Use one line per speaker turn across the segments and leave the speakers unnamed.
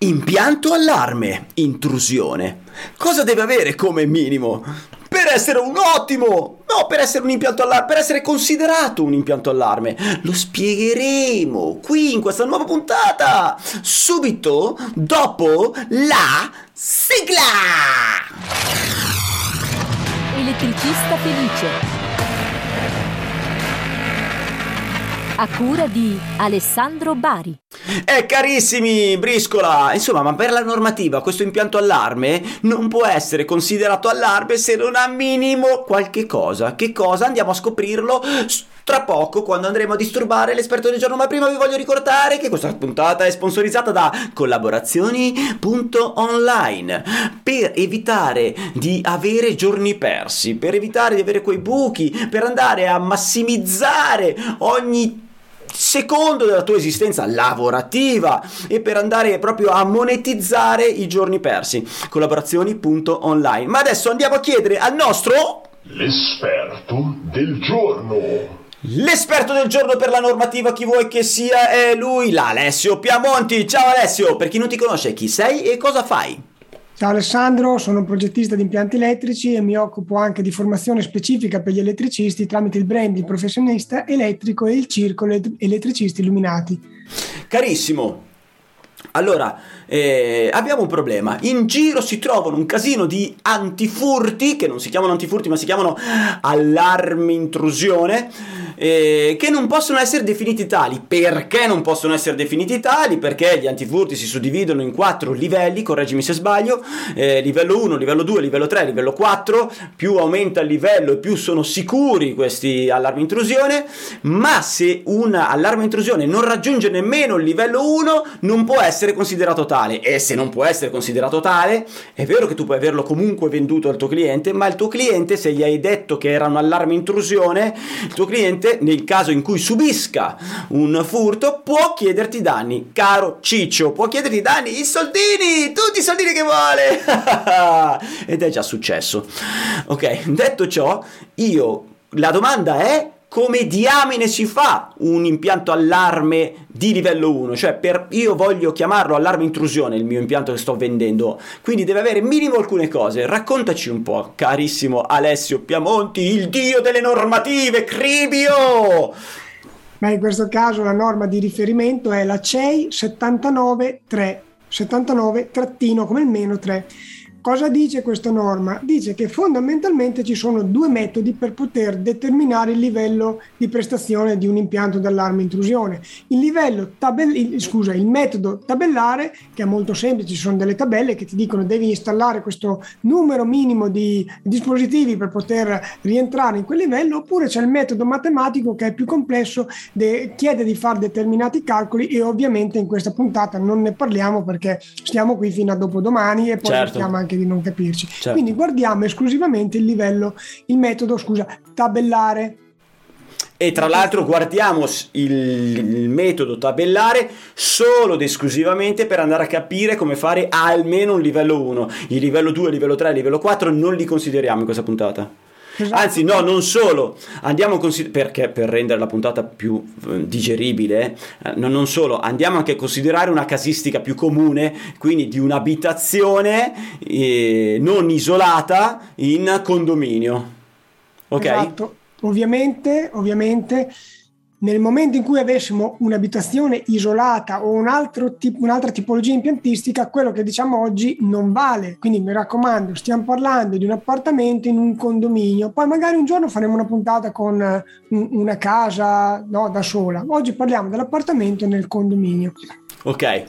Impianto allarme, intrusione. Cosa deve avere come minimo? Per essere un ottimo, no, per essere un impianto allarme, per essere considerato un impianto allarme. Lo spiegheremo qui in questa nuova puntata, subito dopo la sigla.
Elettricista felice. A cura di Alessandro Bari.
Eh carissimi, briscola! Insomma, ma per la normativa questo impianto allarme non può essere considerato allarme se non ha minimo qualche cosa. Che cosa? Andiamo a scoprirlo tra poco quando andremo a disturbare l'esperto del giorno. Ma prima vi voglio ricordare che questa puntata è sponsorizzata da collaborazioni.online per evitare di avere giorni persi, per evitare di avere quei buchi, per andare a massimizzare ogni secondo della tua esistenza lavorativa e per andare proprio a monetizzare i giorni persi. Collaborazioni.online. Ma adesso andiamo a chiedere al nostro
L'esperto del giorno.
L'esperto del giorno per la normativa, chi vuoi che sia, è lui, l'Alessio Piamonti. Ciao Alessio, per chi non ti conosce, chi sei e cosa fai?
Ciao Alessandro, sono un progettista di impianti elettrici e mi occupo anche di formazione specifica per gli elettricisti tramite il brand di professionista elettrico e il circolo elettricisti illuminati.
Carissimo, allora, eh, abbiamo un problema. In giro si trovano un casino di antifurti, che non si chiamano antifurti ma si chiamano allarmi intrusione, eh, che non possono essere definiti tali. Perché non possono essere definiti tali? Perché gli antifurti si suddividono in quattro livelli, correggimi se sbaglio, eh, livello 1, livello 2, livello 3, livello 4, più aumenta il livello e più sono sicuri questi allarmi intrusione, ma se un allarme intrusione non raggiunge nemmeno il livello 1 non può essere considerato tale e se non può essere considerato tale è vero che tu puoi averlo comunque venduto al tuo cliente, ma il tuo cliente se gli hai detto che era un allarme intrusione, il tuo cliente, nel caso in cui subisca un furto, può chiederti danni. Caro Ciccio, può chiederti danni, i soldini, tutti i soldini che vuole. Ed è già successo. Ok, detto ciò, io la domanda è come diamine si fa un impianto allarme di livello 1, cioè per, io voglio chiamarlo allarme intrusione il mio impianto che sto vendendo, quindi deve avere minimo alcune cose. Raccontaci un po', carissimo Alessio Piamonti, il dio delle normative, Cribio!
Beh, in questo caso la norma di riferimento è la CEI 79.3, 79 trattino come il meno 3 Cosa dice questa norma? Dice che fondamentalmente ci sono due metodi per poter determinare il livello di prestazione di un impianto d'allarme intrusione. Il livello tabell- scusa, il metodo tabellare, che è molto semplice, ci sono delle tabelle che ti dicono devi installare questo numero minimo di dispositivi per poter rientrare in quel livello, oppure c'è il metodo matematico che è più complesso, de- chiede di fare determinati calcoli e ovviamente in questa puntata non ne parliamo perché stiamo qui fino a dopodomani e poi
certo.
anche di non capirci. Certo. Quindi guardiamo esclusivamente il livello, il metodo, scusa, tabellare.
E tra l'altro guardiamo il, il, metodo tabellare solo ed esclusivamente per andare a capire come fare almeno un livello 1. Il livello 2, il livello 3, il livello 4 non li consideriamo in questa puntata. Esatto. Anzi, no, non solo, andiamo a considerare, perché per rendere la puntata più eh, digeribile, eh, no, non solo, andiamo anche a considerare una casistica più comune, quindi di un'abitazione eh, non isolata in condominio. Ok?
Esatto. Ovviamente, ovviamente nel momento in cui avessimo un'abitazione isolata o un tipo, un'altra tipologia impiantistica, quello che diciamo oggi non vale. Quindi mi raccomando, stiamo parlando di un appartamento in un condominio, poi magari un giorno faremo una puntata con una casa no, da sola. Oggi parliamo dell'appartamento nel condominio.
Ok.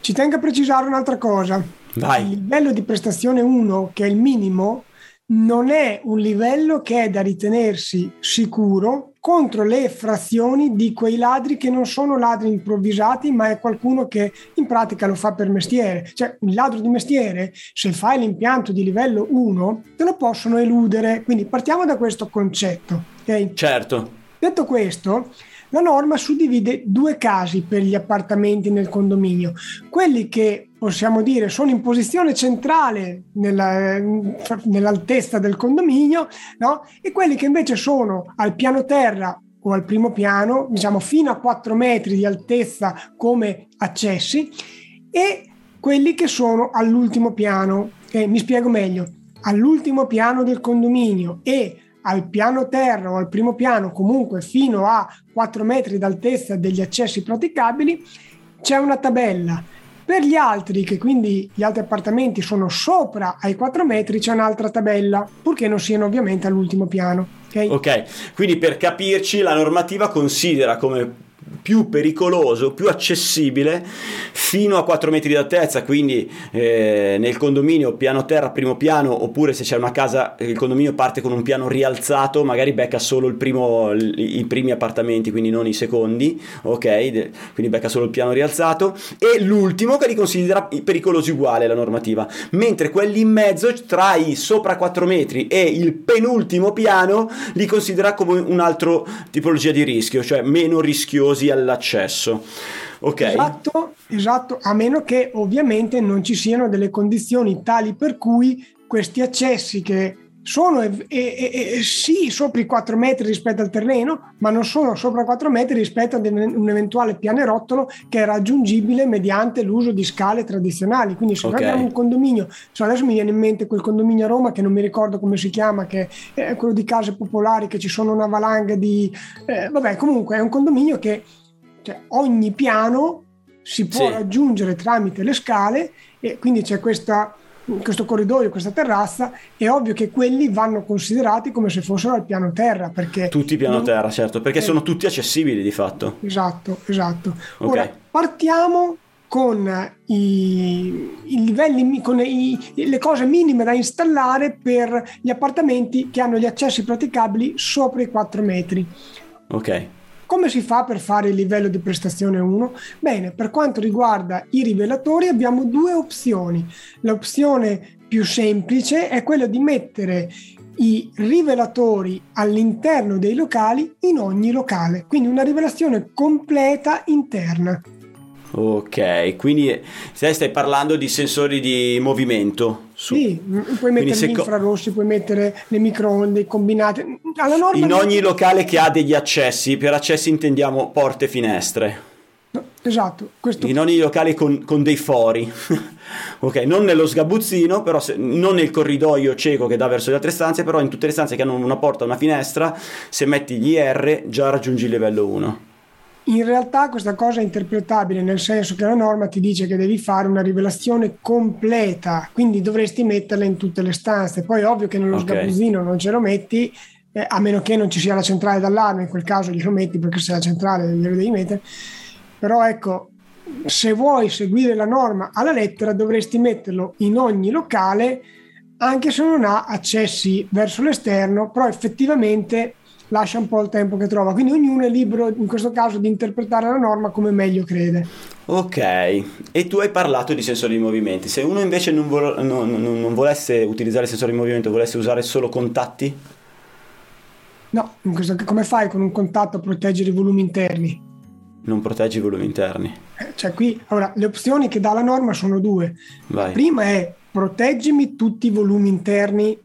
Ci tengo a precisare un'altra cosa.
Vai.
Il livello di prestazione 1, che è il minimo, non è un livello che è da ritenersi sicuro contro le frazioni di quei ladri che non sono ladri improvvisati, ma è qualcuno che in pratica lo fa per mestiere. Cioè, un ladro di mestiere, se fai l'impianto di livello 1, te lo possono eludere. Quindi partiamo da questo concetto. Okay?
Certo.
Detto questo, la norma suddivide due casi per gli appartamenti nel condominio. Quelli che possiamo dire sono in posizione centrale nella, nell'altezza del condominio no? e quelli che invece sono al piano terra o al primo piano, diciamo fino a 4 metri di altezza come accessi e quelli che sono all'ultimo piano. Eh, mi spiego meglio, all'ultimo piano del condominio e al piano terra o al primo piano, comunque fino a 4 metri d'altezza degli accessi praticabili, c'è una tabella. Per gli altri, che quindi gli altri appartamenti sono sopra ai 4 metri, c'è un'altra tabella, purché non siano ovviamente all'ultimo piano.
Ok, quindi per capirci la normativa considera come più pericoloso, più accessibile fino a 4 metri d'altezza, quindi eh, nel condominio piano terra, primo piano, oppure se c'è una casa, il condominio parte con un piano rialzato, magari becca solo il primo, i primi appartamenti, quindi non i secondi, ok? Quindi becca solo il piano rialzato e l'ultimo che li considera pericolosi uguale la normativa, mentre quelli in mezzo tra i sopra 4 metri e il penultimo piano li considera come un'altra tipologia di rischio, cioè meno rischiosi così all'accesso. Ok.
Esatto, esatto, a meno che ovviamente non ci siano delle condizioni tali per cui questi accessi che sono e, e, e, sì sopra i 4 metri rispetto al terreno, ma non sono sopra i 4 metri rispetto ad un eventuale pianerottolo che è raggiungibile mediante l'uso di scale tradizionali. Quindi se okay. abbiamo un condominio, so, adesso mi viene in mente quel condominio a Roma che non mi ricordo come si chiama, che è quello di case popolari, che ci sono una valanga di... Eh, vabbè, comunque è un condominio che cioè, ogni piano si può sì. raggiungere tramite le scale e quindi c'è questa questo corridoio, questa terrazza, è ovvio che quelli vanno considerati come se fossero al piano terra. Perché
tutti piano non... terra, certo, perché eh... sono tutti accessibili di fatto.
Esatto, esatto. Okay. Ora partiamo con i, i livelli, con i, le cose minime da installare per gli appartamenti che hanno gli accessi praticabili sopra i 4 metri.
Ok.
Come si fa per fare il livello di prestazione 1? Bene, per quanto riguarda i rivelatori abbiamo due opzioni. L'opzione più semplice è quella di mettere i rivelatori all'interno dei locali in ogni locale, quindi una rivelazione completa interna.
Ok, quindi stai parlando di sensori di movimento.
Su. Sì, puoi mettere gli infrarossi, puoi mettere le microonde combinate.
in ogni locale che ha degli accessi, per accessi intendiamo porte e finestre.
No, esatto.
Questo... In ogni locale con, con dei fori. ok, non nello sgabuzzino, però se, non nel corridoio cieco che dà verso le altre stanze, però in tutte le stanze che hanno una porta una finestra, se metti gli R già raggiungi il livello 1.
In realtà questa cosa è interpretabile nel senso che la norma ti dice che devi fare una rivelazione completa, quindi dovresti metterla in tutte le stanze. Poi ovvio che nello okay. sgabuzzino non ce lo metti, eh, a meno che non ci sia la centrale d'allarme, in quel caso glielo metti perché se la centrale glielo devi mettere. Però ecco, se vuoi seguire la norma alla lettera dovresti metterlo in ogni locale anche se non ha accessi verso l'esterno, però effettivamente lascia un po' il tempo che trova. Quindi ognuno è libero in questo caso di interpretare la norma come meglio crede.
Ok, e tu hai parlato di sensori di movimenti. Se uno invece non, vo- non, non, volesse utilizzare sensori di movimento, volesse usare solo contatti?
No, questo, come fai con un contatto a proteggere i volumi interni?
Non proteggi i volumi interni.
Eh, cioè qui, allora, le opzioni che dà la norma sono due. Vai. La prima è proteggimi tutti i volumi interni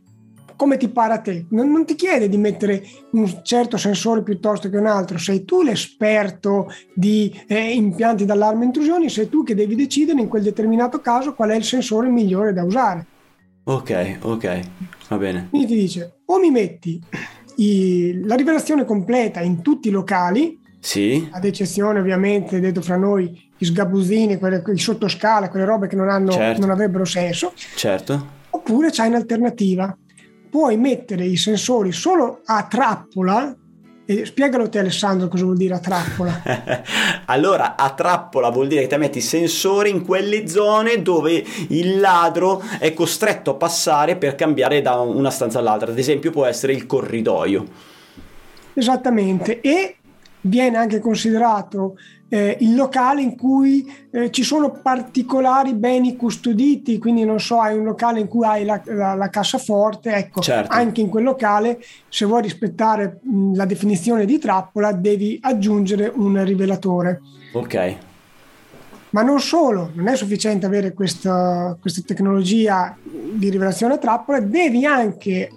come ti pare a te. Non, non, ti chiede di mettere un certo sensore piuttosto che un altro, sei tu l'esperto di eh, impianti d'allarme intrusioni, sei tu che devi decidere in quel determinato caso qual è il sensore migliore da usare.
Ok, ok, va bene.
Quindi ti dice o mi metti i, la rivelazione completa in tutti i locali,
sì.
ad eccezione ovviamente, detto fra noi, i sgabusini, quelle, i sottoscala, quelle robe che non, hanno, certo. non avrebbero senso.
Certo.
Oppure c'hai un'alternativa, puoi mettere i sensori solo a trappola. E spiegalo te Alessandro cosa vuol dire a trappola.
allora, a trappola vuol dire che ti metti sensori in quelle zone dove il ladro è costretto a passare per cambiare da una stanza all'altra. Ad esempio può essere il corridoio.
Esattamente. E viene anche considerato eh, il locale in cui eh, ci sono particolari beni custoditi, quindi non so, hai un locale in cui hai la, la, la cassaforte, ecco, certo. anche in quel locale, se vuoi rispettare mh, la definizione di trappola, devi aggiungere un rivelatore.
Ok.
Ma non solo, non è sufficiente avere questa, questa tecnologia di rivelazione a trappola, devi anche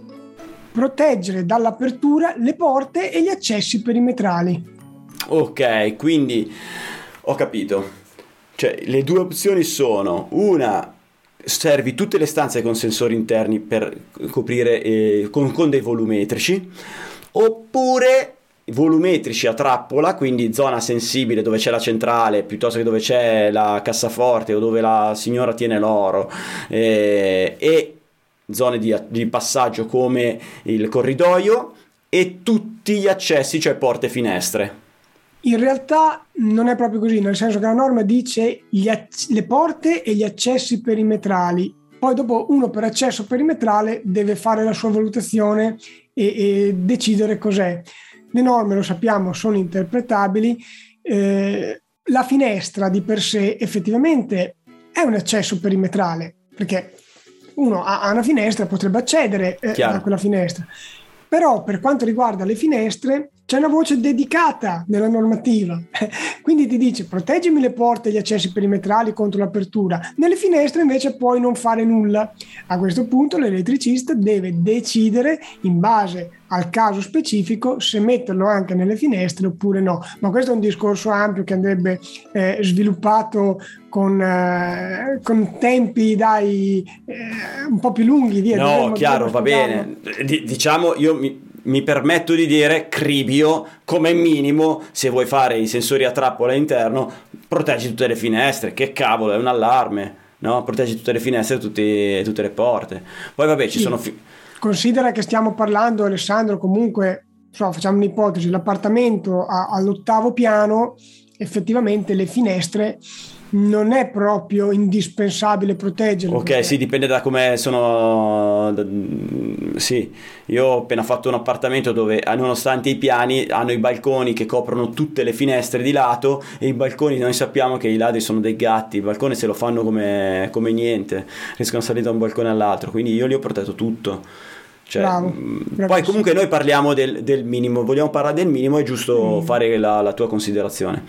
proteggere dall'apertura le porte e gli accessi perimetrali.
Ok, quindi ho capito. Cioè, le due opzioni sono una servi tutte le stanze con sensori interni per coprire eh, con, con dei volumetrici oppure volumetrici a trappola, quindi zona sensibile dove c'è la centrale, piuttosto che dove c'è la cassaforte o dove la signora tiene l'oro, eh, e zone di, di, passaggio come il corridoio e tutti gli accessi, cioè porte e finestre.
In realtà non è proprio così, nel senso che la norma dice acc- le porte e gli accessi perimetrali. Poi dopo uno per accesso perimetrale deve fare la sua valutazione e, e decidere cos'è. Le norme, lo sappiamo, sono interpretabili. Eh, la finestra di per sé effettivamente è un accesso perimetrale, perché uno ha una finestra, potrebbe accedere eh, a quella finestra. Però per quanto riguarda le finestre, c'è una voce dedicata nella normativa, quindi ti dice proteggimi le porte e gli accessi perimetrali contro l'apertura, nelle finestre invece puoi non fare nulla. A questo punto l'elettricista deve decidere in base al caso specifico se metterlo anche nelle finestre oppure no, ma questo è un discorso ampio che andrebbe eh, sviluppato con, eh, con tempi dai, eh, un po' più lunghi.
Via, no, chiaro, va bene. D- diciamo, io mi, mi permetto di dire, cribio, come minimo, se vuoi fare i sensori a trappola interno, proteggi tutte le finestre, che cavolo, è un allarme, no? Proteggi tutte le finestre e tutte le porte. Poi vabbè, ci sì. sono... Fi-
Considera che stiamo parlando, Alessandro, comunque, so, facciamo un'ipotesi, l'appartamento ha, all'ottavo piano, effettivamente le finestre non è proprio indispensabile proteggerlo.
Ok, sì, dipende da come sono. Sì, io ho appena fatto un appartamento dove, nonostante i piani, hanno i balconi che coprono tutte le finestre di lato e i balconi, noi sappiamo che i ladri sono dei gatti, i balconi se lo fanno come, come niente, riescono a salire da un balcone all'altro, quindi io li ho protetto tutto. Cioè, Bravo, poi comunque noi parliamo del, del, minimo, vogliamo parlare del minimo, è giusto mm. fare la, la tua considerazione.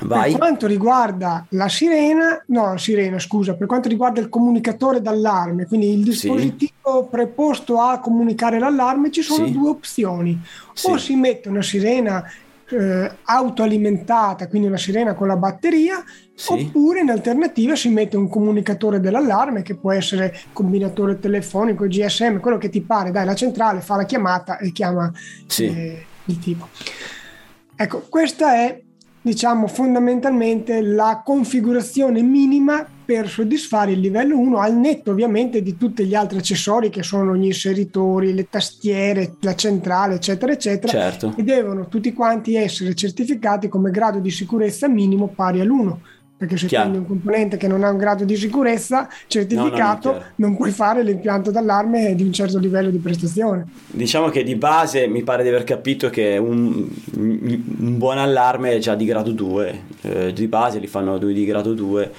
Vai. Per quanto riguarda la sirena, no, la sirena, scusa, per quanto riguarda il comunicatore d'allarme, quindi il dispositivo sì. preposto a comunicare l'allarme, ci sono sì. due opzioni. Sì. O si mette una sirena eh, autoalimentata, quindi una sirena con la batteria, oppure in alternativa si mette un comunicatore dell'allarme che può essere combinatore telefonico, GSM, quello che ti pare, dai la centrale, fa la chiamata e chiama eh, il tipo. Ecco, questa è diciamo fondamentalmente la configurazione minima per soddisfare il livello 1 al netto ovviamente di tutti gli altri accessori che sono gli inseritori, le tastiere, la centrale eccetera eccetera
certo.
e devono tutti quanti essere certificati come grado di sicurezza minimo pari all'1 perché se Chiaro. prendi un componente che non ha un grado di sicurezza certificato, no, no, non puoi fare l'impianto d'allarme di un certo livello di prestazione.
Diciamo che di base mi pare di aver capito che un, un buon allarme è già di grado 2, eh, di base li fanno di grado 2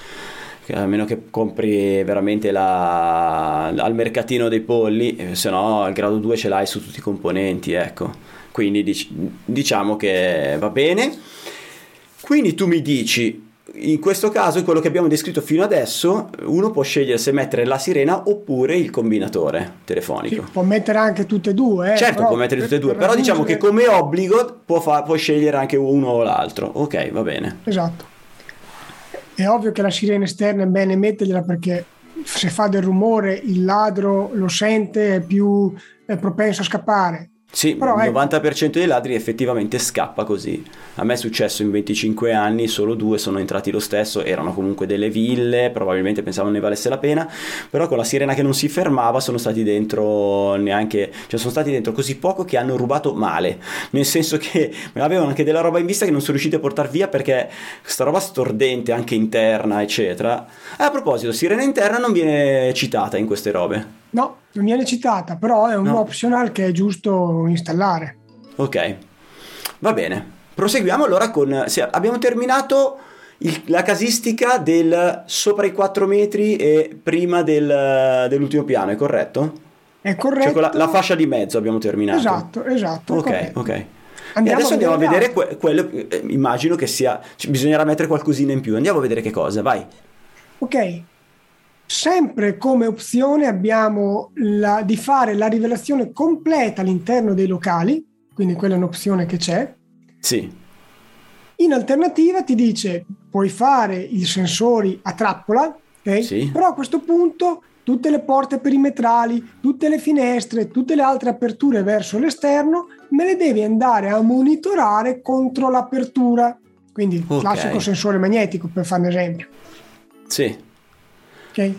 a meno che compri veramente la, al mercatino dei polli, eh, se no il grado 2 ce l'hai su tutti i componenti, ecco. Quindi dic- diciamo che va bene. Quindi tu mi dici in questo caso, in quello che abbiamo descritto fino adesso, uno può scegliere se mettere la sirena oppure il combinatore telefonico.
Sì, può mettere anche tutte e due. Eh,
certo, però, può mettere tutte e due, però diciamo che come obbligo può, fa- può scegliere anche uno o l'altro. Ok, va bene.
Esatto. È ovvio che la sirena esterna è bene mettergliela perché se fa del rumore il ladro lo sente, è più è propenso a scappare
sì, Però il 90% ecco. dei ladri effettivamente scappa così. A me è successo in 25 anni, solo due sono entrati lo stesso, erano comunque delle ville, probabilmente pensavano ne valesse la pena, però con la sirena che non si fermava sono stati dentro neanche, cioè sono stati dentro così poco che hanno rubato male, nel senso che avevano anche della roba in vista che non sono riusciti a portare via perché questa roba stordente anche interna, eccetera. E a proposito, sirena interna non viene citata in queste robe.
No, non viene citata, però è un no. optional che è giusto installare.
Ok, va bene. Proseguiamo allora con... Sì, abbiamo terminato il, la casistica del sopra i 4 metri e prima del, dell'ultimo piano, è corretto?
È corretto.
Cioè la, la, fascia di mezzo abbiamo terminato.
Esatto, esatto.
Ok, corretto. ok. Andiamo e adesso andiamo a vedere que- quello, eh, immagino che sia, bisognerà mettere qualcosina in più. Andiamo a vedere che cosa, vai.
Ok, Sempre come opzione abbiamo la, di fare la rivelazione completa all'interno dei locali, quindi quella è un'opzione che c'è.
Sì.
In alternativa ti dice puoi fare i sensori a trappola, ok?
Sì.
però a questo punto tutte le porte perimetrali, tutte le finestre, tutte le altre aperture verso l'esterno me le devi andare a monitorare contro l'apertura. Quindi
Ok.
classico sensore magnetico per fare un esempio.
Sì.
Ok?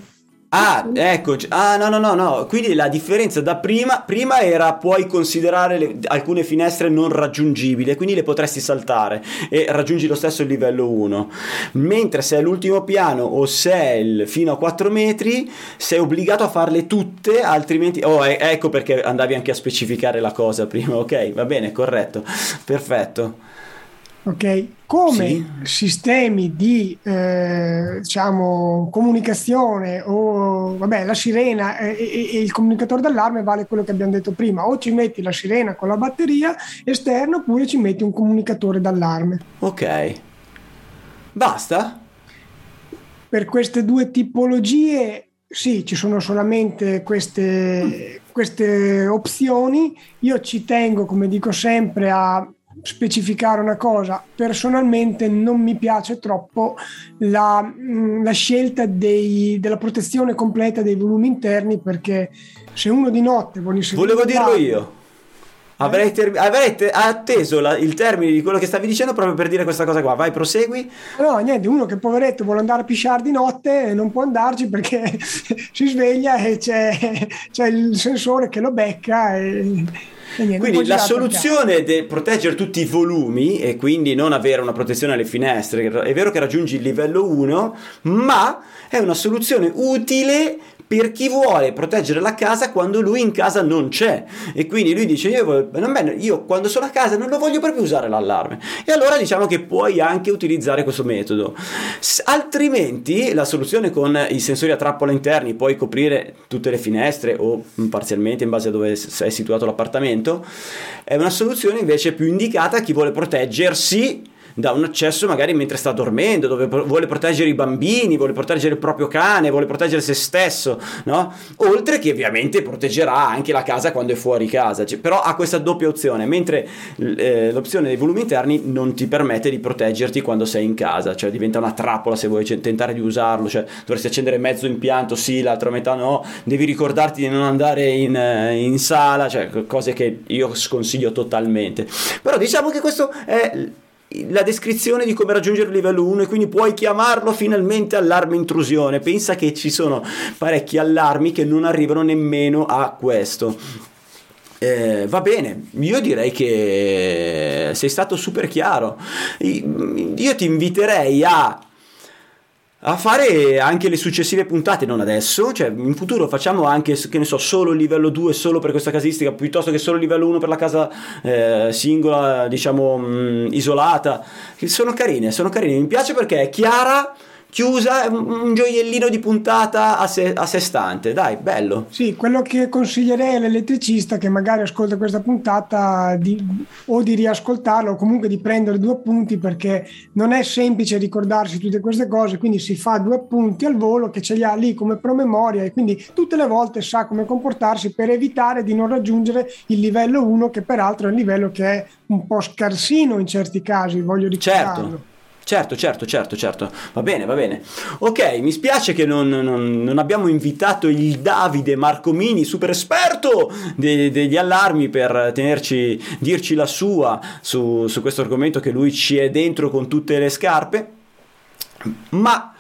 Ah, ecco, c- ah no no no no, quindi la differenza da prima, prima era puoi considerare le- alcune finestre non raggiungibili, quindi le potresti saltare e raggiungi lo stesso il livello 1, mentre se è l'ultimo piano o se è il fino a 4 metri sei obbligato a farle tutte, altrimenti, oh e- ecco perché andavi anche a specificare la cosa prima, ok, va bene, corretto, perfetto.
Ok, come
Sì.
sistemi di eh, diciamo comunicazione o vabbè la sirena e, e- e il comunicatore d'allarme vale quello che abbiamo detto prima o ci metti la sirena con la batteria esterna oppure ci metti un comunicatore d'allarme
Ok. Basta?
per queste due tipologie sì ci sono solamente queste, queste opzioni io ci tengo come dico sempre a specificare una cosa personalmente non mi piace troppo la, mh, la scelta dei- della protezione completa dei volumi interni perché se uno di notte vuole inserire
Volevo dirlo io. Avrei, ter- avrei te- atteso la- il termine di quello che stavi dicendo proprio per dire questa cosa qua. Vai, prosegui.
No, niente, uno che poveretto vuole andare a pisciare di notte e non può andarci perché si sveglia e c'è, c'è il sensore che lo becca e,
Quindi la soluzione di proteggere tutti i volumi e quindi non avere una protezione alle finestre, è vero che raggiungi il livello 1, ma è una soluzione utile per chi vuole proteggere la casa quando lui in casa non c'è. E quindi lui dice io, io quando sono a casa non lo voglio proprio usare l'allarme. E allora diciamo che puoi anche utilizzare questo metodo. Altrimenti la soluzione con i sensori a trappola interni puoi coprire tutte le finestre o parzialmente in base a dove è situato l'appartamento è una soluzione invece più indicata a chi vuole proteggersi da un accesso magari mentre sta dormendo, dove vuole proteggere i bambini, vuole proteggere il proprio cane, vuole proteggere se stesso, no? Oltre che ovviamente proteggerà anche la casa quando è fuori casa, Cioè, però ha questa doppia opzione, mentre eh, l'opzione dei volumi interni non ti permette di proteggerti quando sei in casa, cioè diventa una trappola se vuoi tentare di usarlo, cioè dovresti accendere mezzo impianto, sì, l'altra metà no, devi ricordarti di non andare in, eh, in sala, cioè cose che io sconsiglio totalmente. Però diciamo che questo è la descrizione di come raggiungere il livello 1 e quindi puoi chiamarlo finalmente allarme intrusione. Pensa che ci sono parecchi allarmi che non arrivano nemmeno a questo. Eh, va bene, io direi che sei stato super chiaro. Io ti inviterei a a fare anche le successive puntate, non adesso, cioè in futuro facciamo anche, che ne so, solo il livello 2 solo per questa casistica, piuttosto che solo il livello 1 per la casa eh, singola, diciamo, mh, isolata, che sono carine, sono carine, mi piace perché è chiara, chiusa, un, gioiellino di puntata a sé, a sé stante, dai, bello.
Sì, quello che consiglierei all'elettricista che magari ascolta questa puntata di, o di riascoltarla o comunque di prendere due appunti perché non è semplice ricordarsi tutte queste cose, quindi si fa due appunti al volo che ce li ha lì come promemoria e quindi tutte le volte sa come comportarsi per evitare di non raggiungere il livello 1 che peraltro è un livello che è un po' scarsino in certi casi, voglio ricordarlo.
Certo. Certo, certo, certo, certo, va bene, va bene. Ok, mi spiace che non, non- non abbiamo invitato il Davide Marcomini, super esperto de- degli allarmi, per tenerci, dirci la sua su, su questo argomento che lui ci è dentro con tutte le scarpe. Ma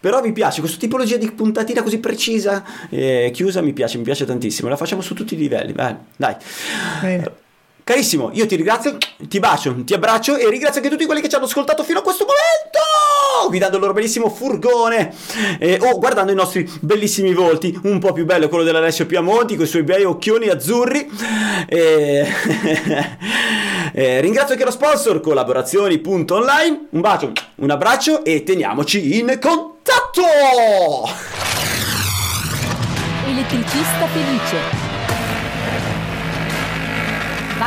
però mi piace questa tipologia di puntatina così precisa, eh, chiusa, mi piace, mi piace tantissimo. La facciamo su tutti i livelli, dai.
Bene.
Carissimo, io ti ringrazio, ti bacio, ti abbraccio e ringrazio anche tutti quelli che ci hanno ascoltato fino a questo momento, guidando il loro bellissimo furgone eh, o guardando i nostri bellissimi volti, un po' più bello quello dell'Alessio Piamonti con i suoi bei occhioni azzurri. Eh, eh, ringrazio anche lo sponsor collaborazioni.online, un bacio, un abbraccio e teniamoci in contatto!
Elettricista felice.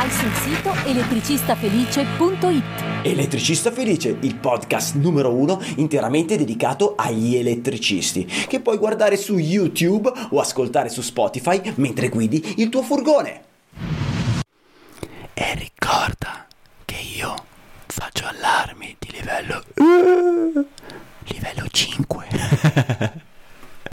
Vai sul sito elettricistafelice.it.
Elettricista Felice, il podcast numero uno interamente dedicato agli elettricisti, che puoi guardare su YouTube o ascoltare su Spotify mentre guidi il tuo furgone. E ricorda che io faccio allarmi di livello... Uh, livello 5.